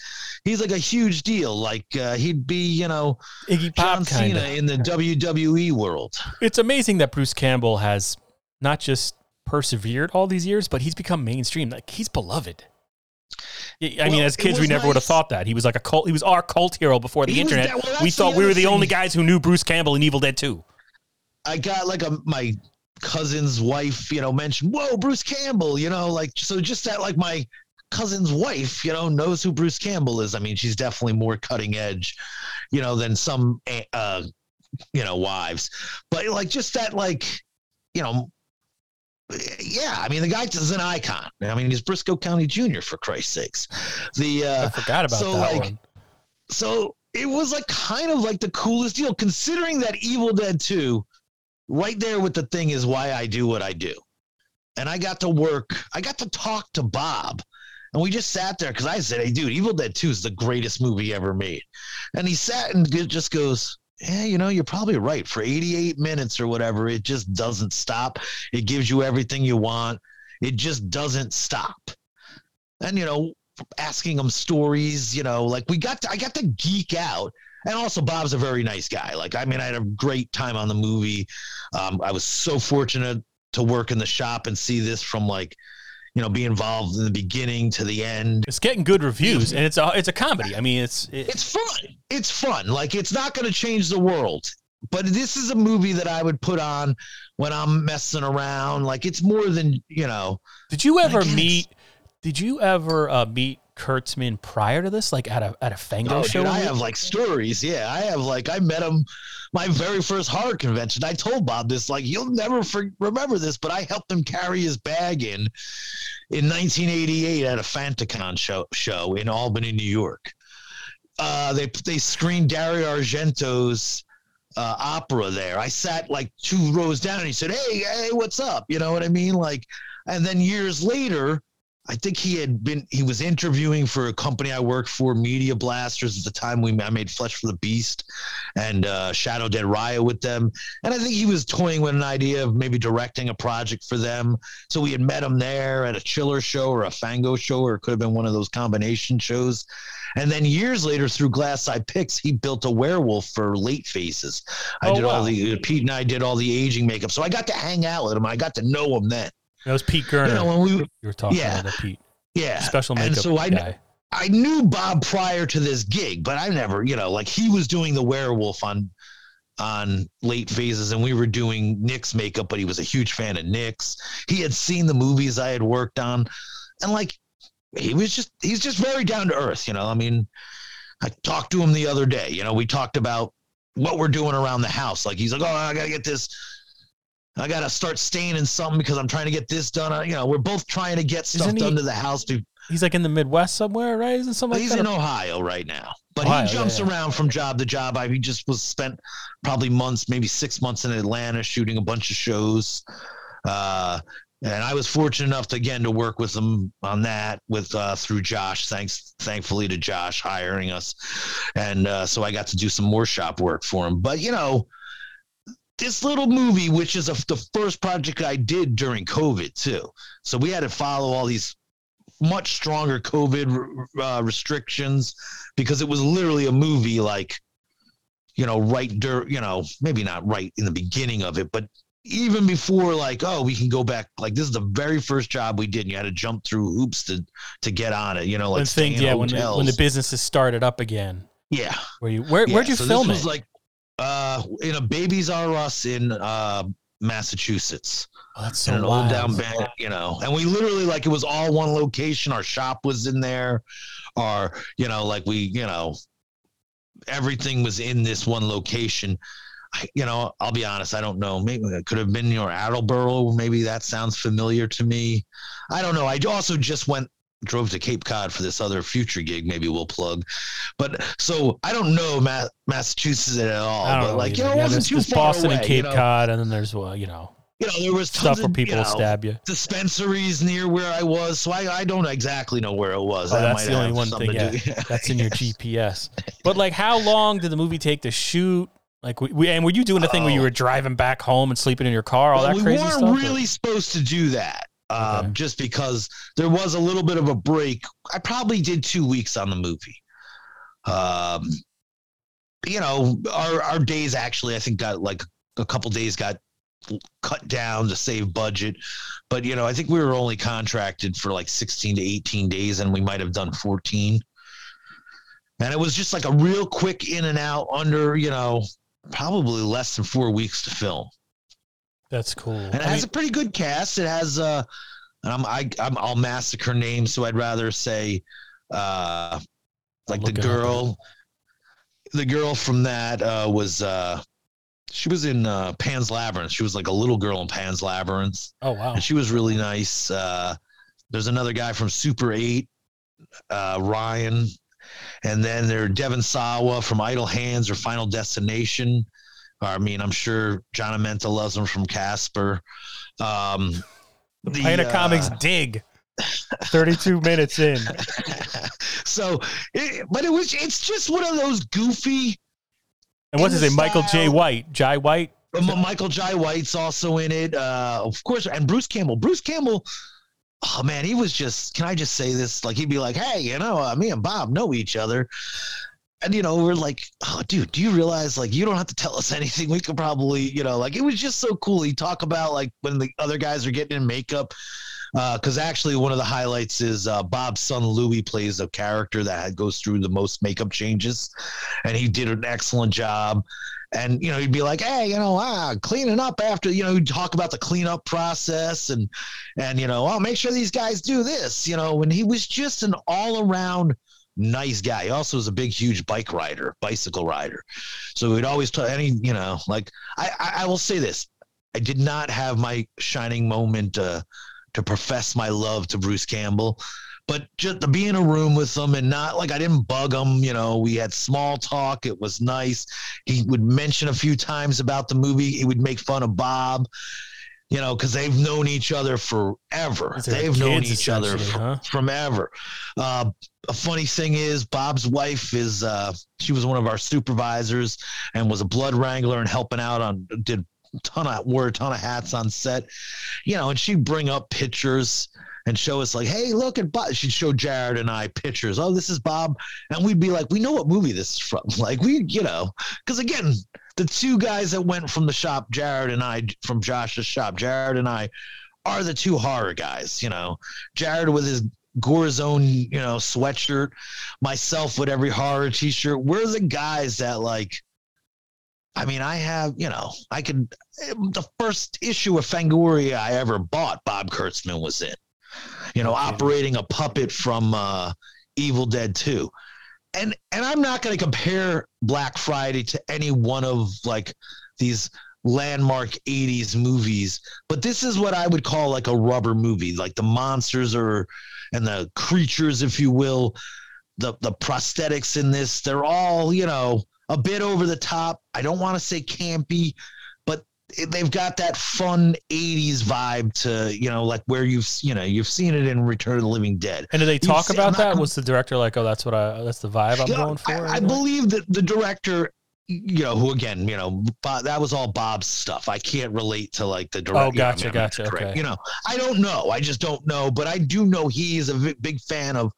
he's like a huge deal. Like, uh, he'd be, you know, Iggy John Pop kinda. in the WWE world. It's amazing that Bruce Campbell has not just persevered all these years, but he's become mainstream. Like he's beloved. I I mean, as kids, we never would have thought that he was like a cult. He was our cult hero before the He internet. that- well, we thought we were the only guys who knew Bruce Campbell in Evil Dead 2. I got like a my cousin's wife, you know, mentioned, "Whoa, Bruce Campbell," you know, like so just that like my cousin's wife, you know, knows who Bruce Campbell is. I mean, she's definitely more cutting edge, you know, than some uh you know, wives. But like just that like, you know, yeah, I mean the guy is an icon. I mean, he's Brisco County Jr. for Christ's sakes. The uh I forgot about so, that like, one. so it was like kind of like the coolest deal considering that evil dead 2 right there with the thing is why i do what i do. And i got to work i got to talk to bob. And we just sat there because i said hey dude evil dead 2 is the greatest movie ever made. And he sat and just goes yeah you know you're probably right. For 88 minutes or whatever it just doesn't stop. It gives you everything you want. It just doesn't stop. And you know asking him stories, you know, like we got to, I got to geek out. And also Bob's a very nice guy. Like, I mean, I had a great time on the movie. Um, I was so fortunate to work in the shop and see this from like, you know, be involved in the beginning to the end. It's getting good reviews, and it's a it's a comedy. I mean, it's it, It's fun. It's fun. Like, it's not going to change the world. But this is a movie that I would put on when I'm messing around. Like, it's more than, you know, Did you ever meet? Did you ever uh, meet Kurtzman prior to this, like at a at a Fango Oh, show? dude, I have like stories. Yeah, I have like I met him my very first horror convention. I told Bob this like you'll never for- remember this, but I helped him carry his bag in in 1988 at a FantaCon show show in Albany, New York. Uh, they they screened Dario Argento's uh, opera there. I sat like two rows down, and he said, "Hey, hey, what's up?" You know what I mean? Like, and then years later, I think he had been he was interviewing for a company I worked for, Media Blasters. At the time, we I made Flesh for the Beast and uh, Shadow Dead Riot with them, and I think he was toying with an idea of maybe directing a project for them. So we had met him there at a Chiller show or a Fango show, or it could have been one of those combination shows. And then years later, through Glass Eye Pix, he built a werewolf for Late Phases. I Oh, did all the Pete and I did all the aging makeup, so I got to hang out with him. I got to know him then. That was Pete Gerner. You know, we you were talking yeah. about Pete yeah, special makeup And so I- guy. I knew Bob prior to this gig, but I never, you know, like he was doing the werewolf on on late phases and we were doing Nick's makeup, but he was a huge fan of Nick's. He had seen the movies I had worked on and like he was just he's just very down to earth, you know. I mean, I talked to him the other day, you know, we talked about what we're doing around the house. Like he's like, "Oh, I got to get this I got to start staying in something because I'm trying to get this done. You know, we're both trying to get stuff Isn't he- done to the house He's like in the Midwest somewhere, right? Isn't something like he's that? in Ohio right now, but Ohio, he jumps yeah, yeah. around from job to job. I he just was spent probably months, maybe six months in Atlanta shooting a bunch of shows. Uh, and I was fortunate enough to again to work with him on that with uh, through Josh. Thanks, thankfully to Josh hiring us, and uh, so I got to do some more shop work for him. But you know, this little movie, which is a, the first project I did during COVID too, so we had to follow all these much stronger COVID uh, restrictions because it was literally a movie like, you know, right dur- you know, maybe not right in the beginning of it, but even before like, oh, we can go back. Like this is the very first job we did. And you had to jump through hoops to to get on it. You know, like and staying yeah, when the, when the businesses started up again. yeah, Where you where yeah. where'd you so film this it? Was like uh, in a Babies R Us in uh, Massachusetts. oh, that's in so an wild. old down band, you know. And we literally like it was all one location. Our shop was in there. Our, you know, like we, you know, everything was in this one location. I, you know, I'll be honest, I don't know. Maybe it could have been your Attleboro. Maybe that sounds familiar to me. I don't know. I also just went drove to Cape Cod for this other future gig. Maybe we'll plug. But so I don't know Ma- Massachusetts at all. I don't But know like, you know, it Yeah, wasn't too far Boston away, and Cape you know? Cod, and then there's well, you know, You know, there was stuff where of, people you know, stab you. dispensaries near where I was, so I, I don't exactly know where it was. Oh, That that's the only one thing. Yeah, that's in your GPS. But like, how long did the movie take to shoot? Like, we, we and were you doing the thing where you Oh. were driving back home and sleeping in your car, all Well, that we crazy weren't stuff? or- really supposed to do that, um, Okay. just because there was a little bit of a break. I probably did two weeks on the movie. Um, you know, our our days actually, I think, got like a couple days got cut down to save budget. But you know, I think we were only contracted for like 16 to 18 days, and we might have done 14. And it was just like a real quick in and out under, you know, probably less than four weeks to film. That's cool. And it I has mean, a pretty good cast. It has uh and I'm I I'm I'll massacre names, so I'd rather say uh like the looking it up. girl the girl from that uh was uh she was in uh Pan's Labyrinth. She was like a little girl in Pan's Labyrinth. oh wow, And she was really nice. Uh there's another guy from Super 8, uh Ryan. And then there Devon Sawa from Idle Hands or Final Destination. I mean, I'm sure John Amenta loves him from Casper. Um, the, Playing a comics uh, dig. Thirty-two minutes in. so, it, but it was, it's just one of those goofy. And what's his name? Michael Jai White. Jai White. Michael Jai White's also in it, uh, of course, and Bruce Campbell. Bruce Campbell, oh man, he was just. Can I just say this? Like he'd be like, "Hey, you know, uh, me and Bob know each other," and you know, we're like, "Oh, dude, do you realize like you don't have to tell us anything? We could probably, you know, like it was just so cool." He talk about like when the other guys are getting in makeup. Because actually, one of the highlights is uh, Bob's son Louis plays a character that goes through the most makeup changes, and he did an excellent job and you know he'd be like hey you know ah cleaning up after you know he'd talk about the cleanup process and and you know i'll make sure these guys do this you know and he was just an all-around nice guy he also was a big huge bike rider bicycle rider so we'd always tell any you know like I, I i will say this i did not have my shining moment uh to profess my love to bruce campbell but just to be in a room with him and not like I didn't bug him, you know, we had small talk. It was nice. He would mention a few times about the movie. He would make fun of Bob, you know, because they've known each other forever. They've known each other essentially, huh? from ever. Uh, a funny thing is, Bob's wife is uh, she was one of our supervisors and was a blood wrangler and helping out on did a ton of wore a ton of hats on set, you know, and she'd bring up pictures and show us like, hey, look at Bob. She'd show Jared and I pictures. Oh, this is Bob, and we'd be like, we know what movie this is from. Like we, you know, because again, the two guys that went from the shop, Jared and I, from Josh's shop, Jared and I, are the two horror guys. You know, Jared with his Gorezone, you know, sweatshirt, myself with every horror T-shirt. We're the guys that like. I mean, I have, you know, I could. The first issue of Fangoria I ever bought, Bob Kurtzman was in you know, operating a puppet from uh, Evil Dead 2. And and I'm not going to compare Black Friday to any one of like these landmark 80s movies, but this is what I would call like a rubber movie. Like the monsters are and the creatures if you will, the the prosthetics in this, they're all, you know, a bit over the top. I don't want to say campy, they've got that fun 80s vibe to you know like where you've you know you've seen it in return of the living dead And did they talk I'm about not that? Was the director like, "Oh, that's what I, that's the vibe I'm going for"? I, I believe that the director you know, who again, you know, Bob, that was all Bob's stuff. I can't relate to like the director Oh, you know, I gotcha, gotcha, okay. You know, I don't know. I just don't know, but I do know he is a v- big fan of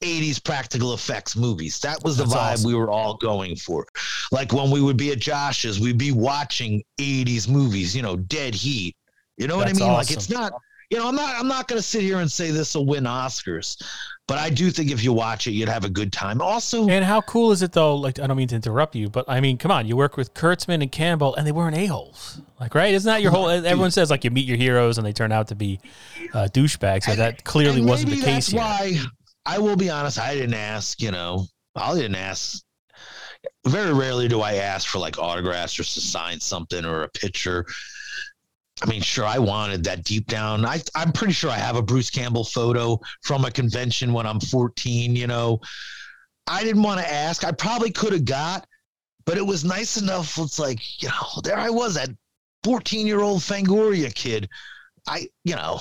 80s practical effects movies. That was the That's vibe awesome. we were all going for. Like when we would be at Josh's, we'd be watching 80s movies, you know, Dead Heat. You know what I mean? Like it's not, you know, I'm not I'm not gonna sit here and say this will win Oscars, but I do think if you watch it, you'd have a good time. Also, And how cool is it though? Like, I don't mean to interrupt you, but I mean, come on, you work with Kurtzman and Campbell, and they weren't a holes. Like, right? Isn't that your whole? Everyone says like you meet your heroes, and they turn out to be uh, douchebags. So And- that clearly wasn't the case that's here. Why I will be honest, I didn't ask. You know, I didn't ask. Very rarely do I ask for like autographs or to sign something or a picture. I mean, sure, I wanted that deep down. I, I'm pretty sure I have a Bruce Campbell photo from a convention when I'm 14. You know, I didn't want to ask. I probably could have got, but it was nice enough. It's like, you know, there I was, that 14 year old Fangoria kid. I, you know,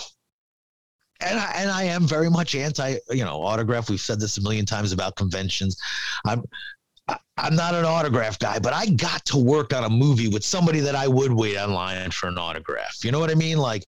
and I, and I am very much anti, you know, autograph. We've said this a million times about conventions. I'm I'm not an autograph guy, but I got to work on a movie with somebody that I would wait online for an autograph. You know what I mean? Like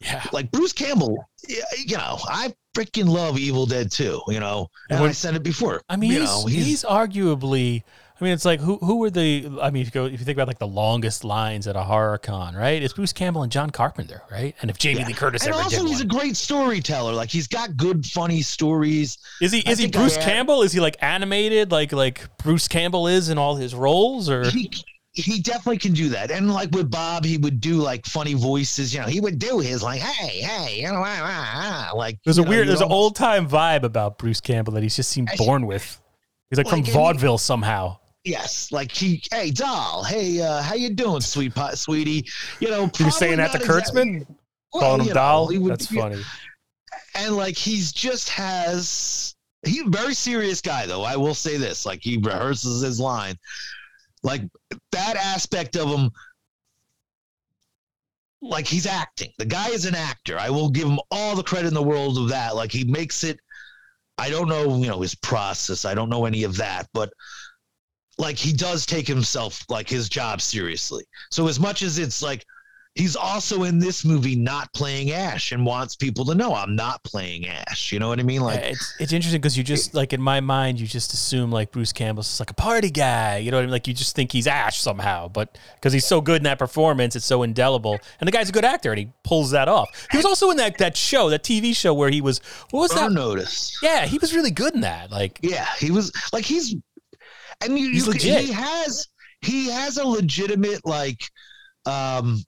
Yeah. like Bruce Campbell. You know, I freaking love Evil Dead 2, You know, And and I said it before. I mean, you he's, know, he's arguably. I mean, it's like who who were the? I mean, if you go if you think about like the longest lines at a horror con, right? It's Bruce Campbell and John Carpenter, right? And if Jamie Yeah. Lee Curtis and ever also did he's one, a great storyteller. Like he's got good, funny stories. is he I is he Bruce Campbell? Is he like animated like like Bruce Campbell is in all his roles, or he he definitely can do that. And like with Bob, he would do like funny voices. You know, he would do his like, hey, hey, you know, ah, ah, ah," like There's a know, weird, there's an old time vibe about Bruce Campbell that he's just seemed born with. He's like, Like, from and he- vaudeville somehow. Yes, like he, hey, doll, hey, uh, how you doing, sweet pot, sweetie? You know, was saying that to exactly- Kurtzman, well, calling him know, doll. would- That's funny. And like he's just has he's a very serious guy though. I will say this, like he rehearses his line, like that aspect of him. Like he's acting. The guy is an actor. I will give him all the credit in the world of that. Like he makes it. I don't know, you know, his process. I don't know any of that, but like he does take himself like his job seriously. So as much as it's like he's also in this movie not playing Ash and wants people to know I'm not playing Ash. You know what I mean? Like it's it's interesting because you just like in my mind you just assume like Bruce Campbell's just like a party guy. You know what I mean? Like you just think he's Ash somehow, but because he's so good in that performance, it's so indelible. And the guy's a good actor, and he pulls that off. He was also in that that show, that TV show where he was. What was that? Notice. Yeah, he was really good in that. Like Yeah, he was like he's and mean, you he has he has a legitimate like um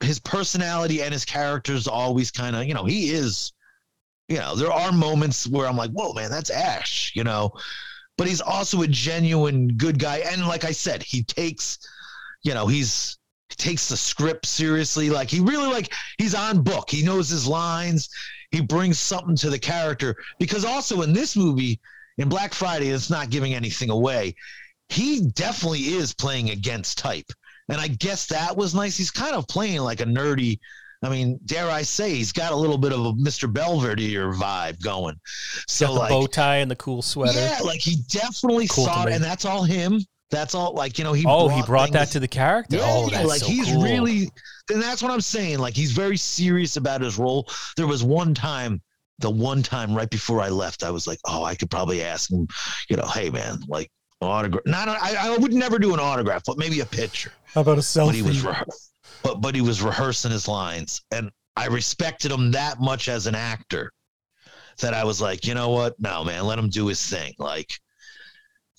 his personality and his characters always kind of, you know, he is you know, there are moments where I'm like, "Whoa, man, that's Ash," you know. But he's also a genuine good guy and like I said, he takes you know, he's he takes the script seriously like he really like he's on book. He knows his lines. He brings something to the character because also in this movie in Black Friday, it's not giving anything away. He definitely is playing against type. And I guess that was nice. He's kind of playing like a nerdy. I mean, dare I say, he's got a little bit of a Mr. Belvedere vibe going. So like, bow tie and the cool sweater. yeah, like he definitely Cool saw it, and that's all him. That's all. Like you know, he oh, he brought that to the character. Oh, yeah, oh, that's like so he's cool. really, and that's what I'm saying. Like he's very serious about his role. There was one time, the one time right before I left, I was like, oh, I could probably ask him, you know, hey man, like autograph. Not, I, I would never do an autograph, but maybe a picture. How about a But he was, selfie? rehe- but but he was rehearsing his lines, and I respected him that much as an actor that I was like, you know what? No, man, let him do his thing. Like,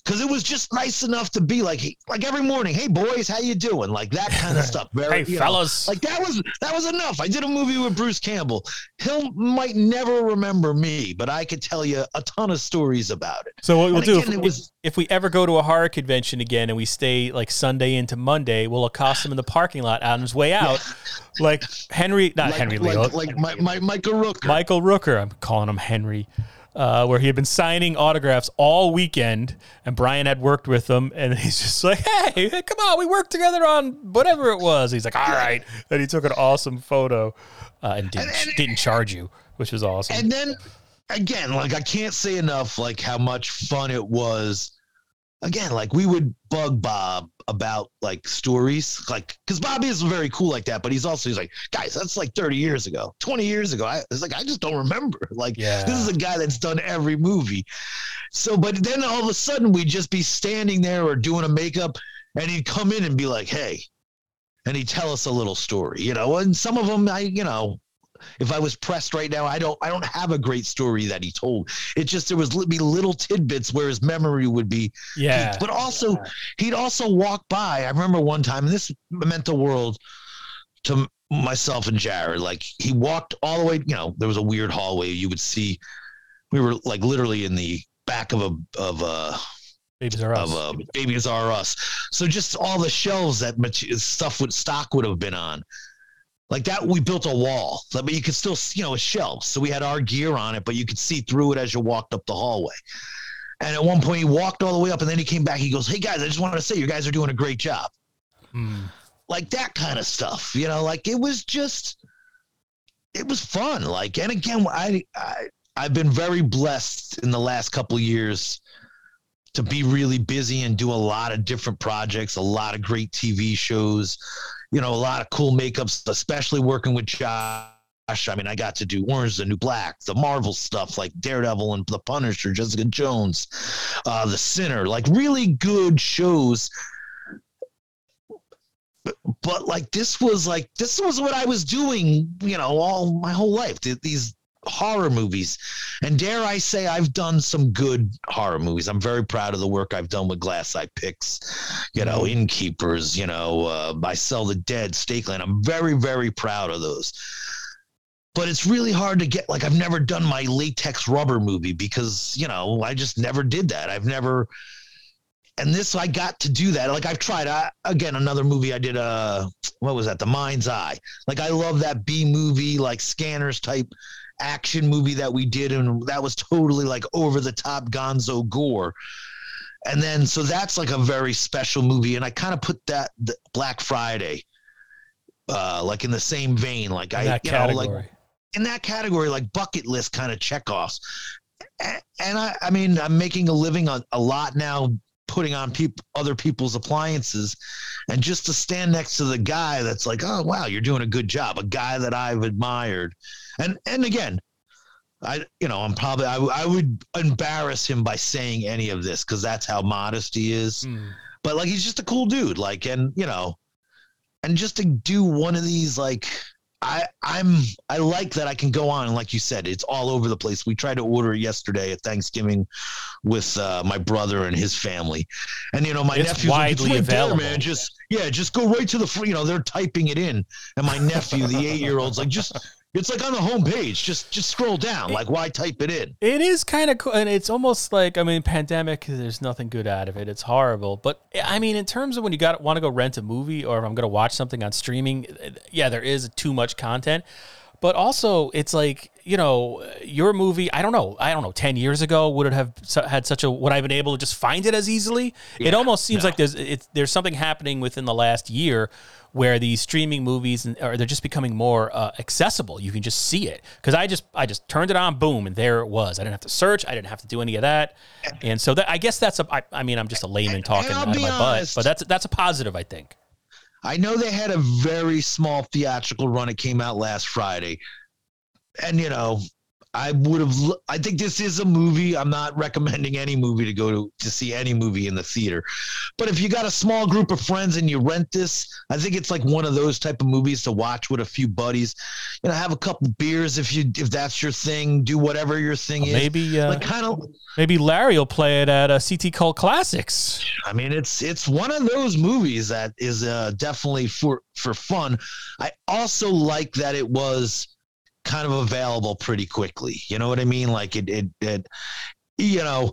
because it was just nice enough to be like, like every morning, hey boys, how you doing? Like that kind of stuff. Very, hey, you know, fellas. like that was that was enough. I did a movie with Bruce Campbell. He'll might never remember me, but I could tell you a ton of stories about it. So what we'll And do again, if, was- if we ever go to a horror convention again and we stay like Sunday into Monday, we'll accost him in the parking lot on his way out, like Henry, not like, Henry like, Leo, like my, my Michael Rooker. Michael Rooker. I'm calling him Henry. Uh, where he had been signing autographs all weekend, and Brian had worked with him, and he's just like, "Hey, come on, we worked together on whatever it was." He's like, "All right," and he took an awesome photo, uh, and didn't And- and- didn't charge you, which was awesome. and then again, like I can't say enough, like how much fun it was again, like we would bug Bob about like stories, like because Bobby is very cool like that, but he's also he's like, guys, that's like 30 years ago, 20 years ago. I it's like I just don't remember. Like Yeah. this is a guy that's done every movie. So, but then all of a sudden we'd just be standing there or doing a makeup, and he'd come in and be like, hey, and he'd tell us a little story, you know. And some of them, I, you know, if I was pressed right now, I don't, I don't have a great story that he told. It just there was be little tidbits where his memory would be Yeah. but also he'd also walk by. I remember one time, and this meant the world to myself and Jared. Like he walked all the way. You know, there was a weird hallway. You would see. We were like literally in the back of a of a Babies R Us. of a Babies R Us. So just all the shelves that mat- stuff would stock would have been on. Like that, we built a wall, but you could still, see, you know, a shelf. So we had our gear on it, but you could see through it as you walked up the hallway. And at one point, he walked all the way up, and then he came back. He goes, "Hey guys, I just wanted to say you guys are doing a great job." Mm. Like that kind of stuff, you know. Like it was just, it was fun. Like, and again, I, I I've been very blessed in the last couple years to be really busy and do a lot of different projects, a lot of great TV shows, you know, a lot of cool makeups, especially working with Josh. I mean, I got to do Orange the New Black, the Marvel stuff like Daredevil and The Punisher, Jessica Jones, uh, The Sinner, like really good shows. But, but like this was like this was what I was doing, you know, all my whole life. These horror movies. And dare I say, I've done some good horror movies. I'm very proud of the work I've done with Glass Eye Pix, you know, Innkeepers, you know, uh, I Sell the Dead, Stake Land. I'm very, very proud of those. But it's really hard to get, like, I've never done my latex rubber movie because, you know, I just never did that. I've never, and this, I got to do that. Like, I've tried, I, again, another movie I did, uh, what was that? The Mind's Eye. Like, I love that B movie, like scanners type action movie that we did and that was totally like over the top gonzo gore. And then so that's like a very special movie and i kind of put that the black friday uh like in the same vein like In i you know like in that category like bucket list kind of checkoffs and i i mean i'm making a living on a lot now putting on people other people's appliances. And just to stand next to the guy that's like oh wow you're doing a good job a guy that i've admired. And and again i you know i'm probably i, I would embarrass him by saying any of this because that's how modest he is. Mm. but like he's just a cool dude like and you know and just to do one of these like i i'm i like that i can go on and like you said it's all over the place. We tried to order it yesterday at thanksgiving with uh, my brother and his family. And you know my It's nephew's like, widely right there, available. man just yeah just go right to the free you know they're typing it in. And my nephew the eight year old's like just it's like on the home page just just scroll down like why type it in It is kind of cool, and it's almost like I mean, pandemic. There's nothing good out of it. It's horrible, but I mean, in terms of when you got want to go rent a movie, or if I'm going to watch something on streaming, yeah, there is too much content. But also, it's like you know, your movie. I don't know. I don't know. Ten years ago, would it have had such a? Would I have been able to just find it as easily? it almost seems like there's it's, there's something happening within the last year where these streaming movies and, or they're just becoming more uh, accessible. You can just see it because I just I just turned it on, boom, and there it was. I didn't have to search. I didn't have to do any of that. And so that I guess that's a. I, I mean, I'm just a layman talking out of my honest. butt, but that's that's a positive, I think. I know they had a very small theatrical run. It came out last Friday. And, you know, I would have, I think this is a movie. I'm not recommending any movie to go to, to see any movie in the theater. But if you got a small group of friends and you rent this, I think it's like one of those type of movies to watch with a few buddies. You know, have a couple beers if you, if that's your thing, do whatever your thing is. Maybe uh, Like kind of, maybe Larry will play it at a CT Cult Classics. I mean, it's it's one of those movies that is uh, definitely for for fun. I also like that it was kind of available pretty quickly. You know what I mean? Like it it, it you know,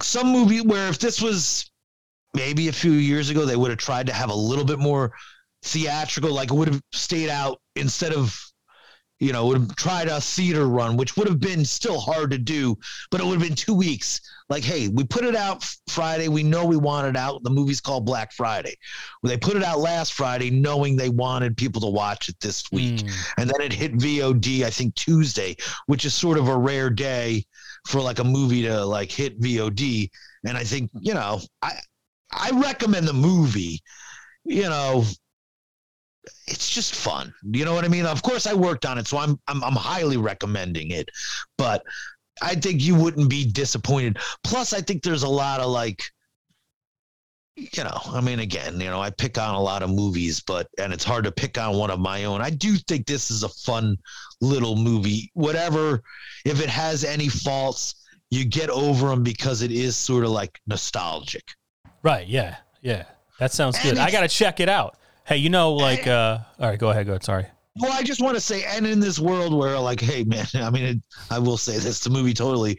some movie where if this was maybe a few years ago, they would have tried to have a little bit more theatrical. Like it would have stayed out instead of. You know, would have tried a theater run, which would have been still hard to do, but it would have been two weeks like, hey, we put it out Friday. We know we want it out. The movie's called Black Friday. They put it out last Friday, knowing they wanted people to watch it this week. Mm. And then it hit VOD, I think Tuesday, which is sort of a rare day for like a movie to like hit VOD. and I think you know I I recommend the movie. You know, it's just fun. You know what I mean? Of course, I worked on it, so I'm I'm, I'm highly recommending it. But I think you wouldn't be disappointed. Plus, I think there's a lot of like you know, I mean, again, you know, I pick on a lot of movies, but and it's hard to pick on one of my own. I do think this is a fun little movie. Whatever, if it has any faults, you get over them because it is sort of like nostalgic. Right. Yeah. Yeah. That sounds And good. I got to check it out. Hey, you know, like, uh, all right, go ahead. Go ahead. Sorry. Well, I just want to say, and in this world where, like, hey, man, I mean, it, I will say this: the movie totally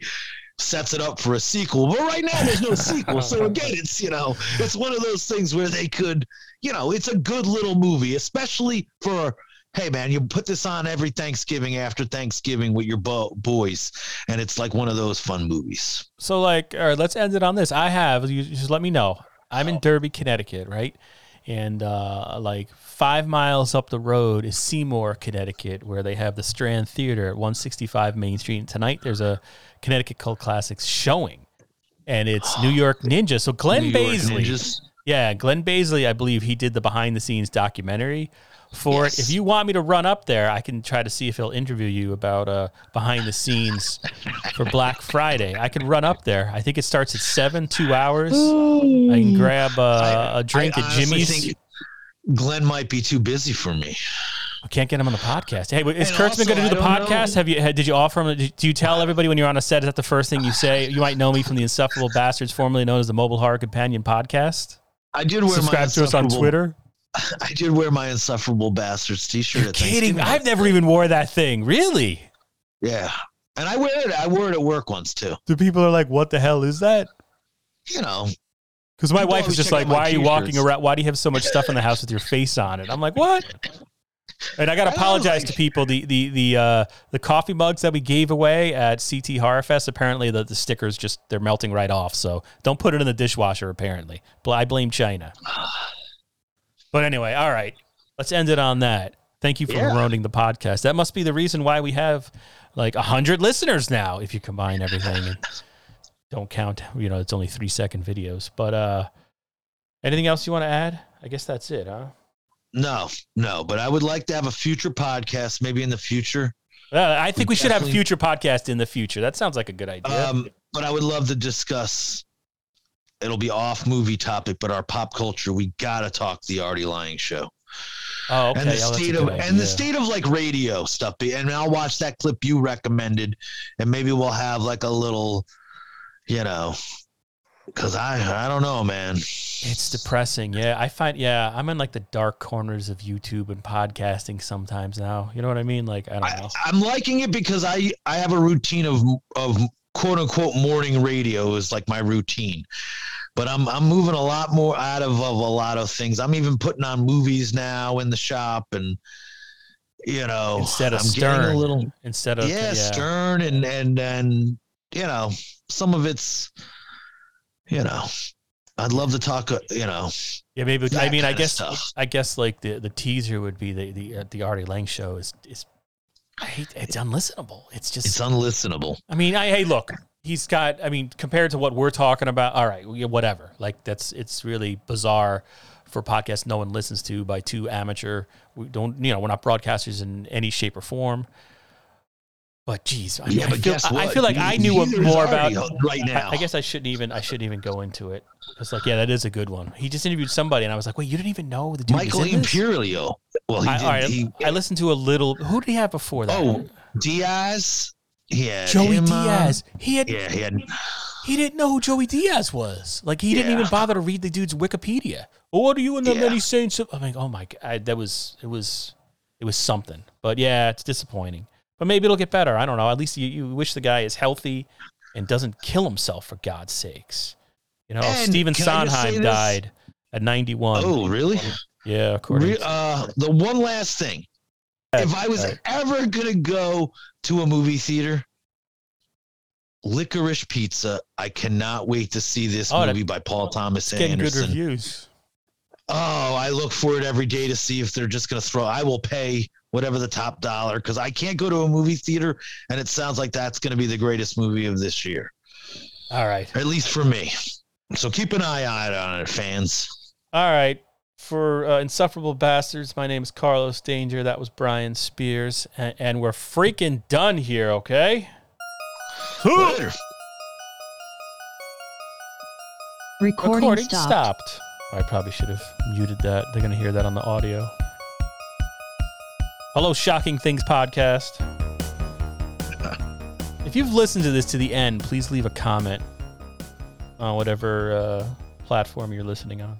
sets it up for a sequel. But right now, there's no sequel, so again, it's you know, it's one of those things where they could, you know, it's a good little movie, especially for. Hey man, you put this on every Thanksgiving after Thanksgiving with your bo- boys, and it's like one of those fun movies. So, like, all right, let's end it on this. I have, you just let me know. I'm in oh. Derby, Connecticut, right? And uh, like five miles up the road is Seymour, Connecticut, where they have the Strand Theater at 165 Main Street. And tonight there's a Connecticut Cult Classics showing, and it's New York Ninja. So Glenn New York Ninjas. yeah, Glenn Baisley, I believe he did the behind the scenes documentary for Yes. it. If you want me to run up there, I can try to see if he'll interview you about uh, behind the scenes for Black Friday. I can run up there. I think it starts at seven, two hours. I can grab uh, a drink I at honestly Jimmy's. think Glenn might be too busy for me. I can't get him on the podcast. Hey, is And Kurtzman going to do the podcast? know- Have you? Did you offer him? Do you tell everybody when you're on a set? Is that the first thing you say? You might know me from the Insufferable Bastards, formerly known as the Mobile Horror Companion podcast. I did wear Subscribe my to us on Twitter. I did wear my insufferable bastards T-shirt. You're kidding? I've never even wore that thing. Really? Yeah, and I wear it. I wore it at work once too. The people are like, "What the hell is that?" You know, Because my wife is just like, "Why are you walking t-shirts." around? Why do you have so much stuff in the house with your face on it?" I'm like, "What?" And I got to apologize like- to people. The the the uh, the coffee mugs that we gave away at CT Horror Fest. Apparently, the, the stickers just they're melting right off. So don't put it in the dishwasher. Apparently, I blame China. But anyway, all right, let's end it on that. Thank you for Yeah. ruining the podcast. That must be the reason why we have like a hundred listeners now. If you combine everything and don't count, you know, it's only three second videos. But uh, anything else you want to add? I guess that's it, huh? no, no. But I would like to have a future podcast, maybe in the future. Uh, I think we should have a future podcast in the future. That sounds like a good idea. Um, but I would love to discuss. It'll be off movie topic, but our pop culture. We gotta talk the Artie Lange show. oh, okay. and the Oh, state of and the state of like radio stuff. And I'll watch that clip you recommended, and maybe we'll have like a little, you know, because I I don't know, man. It's depressing. Yeah, I find. Yeah, I'm in like the dark corners of YouTube and podcasting sometimes now. You know what I mean? Like I don't I, know. I'm liking it because I I have a routine of of quote unquote morning radio is like my routine. But I'm I'm moving a lot more out of, of a lot of things. I'm even putting on movies now in the shop and you know Instead of I'm getting Stern. a little Instead of yeah, Stern and and and you know some of it's you know I'd love to talk uh, you know Yeah, maybe. I mean, I guess. I guess like the the teaser would be the the uh, the Artie Lange show is is. I hate it's unlistenable. It's just. it's unlistenable. I mean, I hey, look, he's got. I mean, compared to what we're talking about, all right, whatever. Like that's it's really bizarre for a podcast no one listens to by two amateur. We don't, you know, we're not broadcasters in any shape or form. But geez, I, mean, Yeah, I but feel, guess I feel like I knew more about. Right now. I, I guess I shouldn't even. I shouldn't even go into it. It's like, yeah, that is a good one. He just interviewed somebody, and I was like, wait, you didn't even know the dude was Michael? Imperioli. Well, he I, did. right, he, I listened to a little. Who did he have before that? oh, Diaz. Yeah, Joey him, uh, Diaz. He had yeah, he had. he didn't know who Joey Diaz was. Like he didn't even bother to read the dude's Wikipedia. Oh, what are you? And then Yeah. he's saying. I'm like, oh my god, that was it was it was something. But yeah, it's disappointing. But maybe it'll get better. I don't know. At least you, you wish the guy is healthy and doesn't kill himself for God's sakes. You know, And Stephen can I just say Sondheim died at 91. Oh, really? Yeah, according Re- to uh, the one last thing. If I was ever gonna go to a movie theater, Licorice Pizza. I cannot wait to see this Oh, movie by Paul Thomas it's getting good reviews. Oh, I look for it every day to see if they're just going to throw. I will pay whatever the top dollar because I can't go to a movie theater and it sounds like that's going to be the greatest movie of this year. All right. at least for me. So keep an eye out on it, fans. All right. For uh, Insufferable Bastards, my name is Carlos Danger. That was Brian Spears. And, and we're freaking done here, okay? Later. Recording, Recording stopped. stopped. I probably should have muted that. They're going to hear that on the audio. Hello, Shocking Things Podcast. if you've listened to this to the end, please leave a comment on whatever uh, platform you're listening on.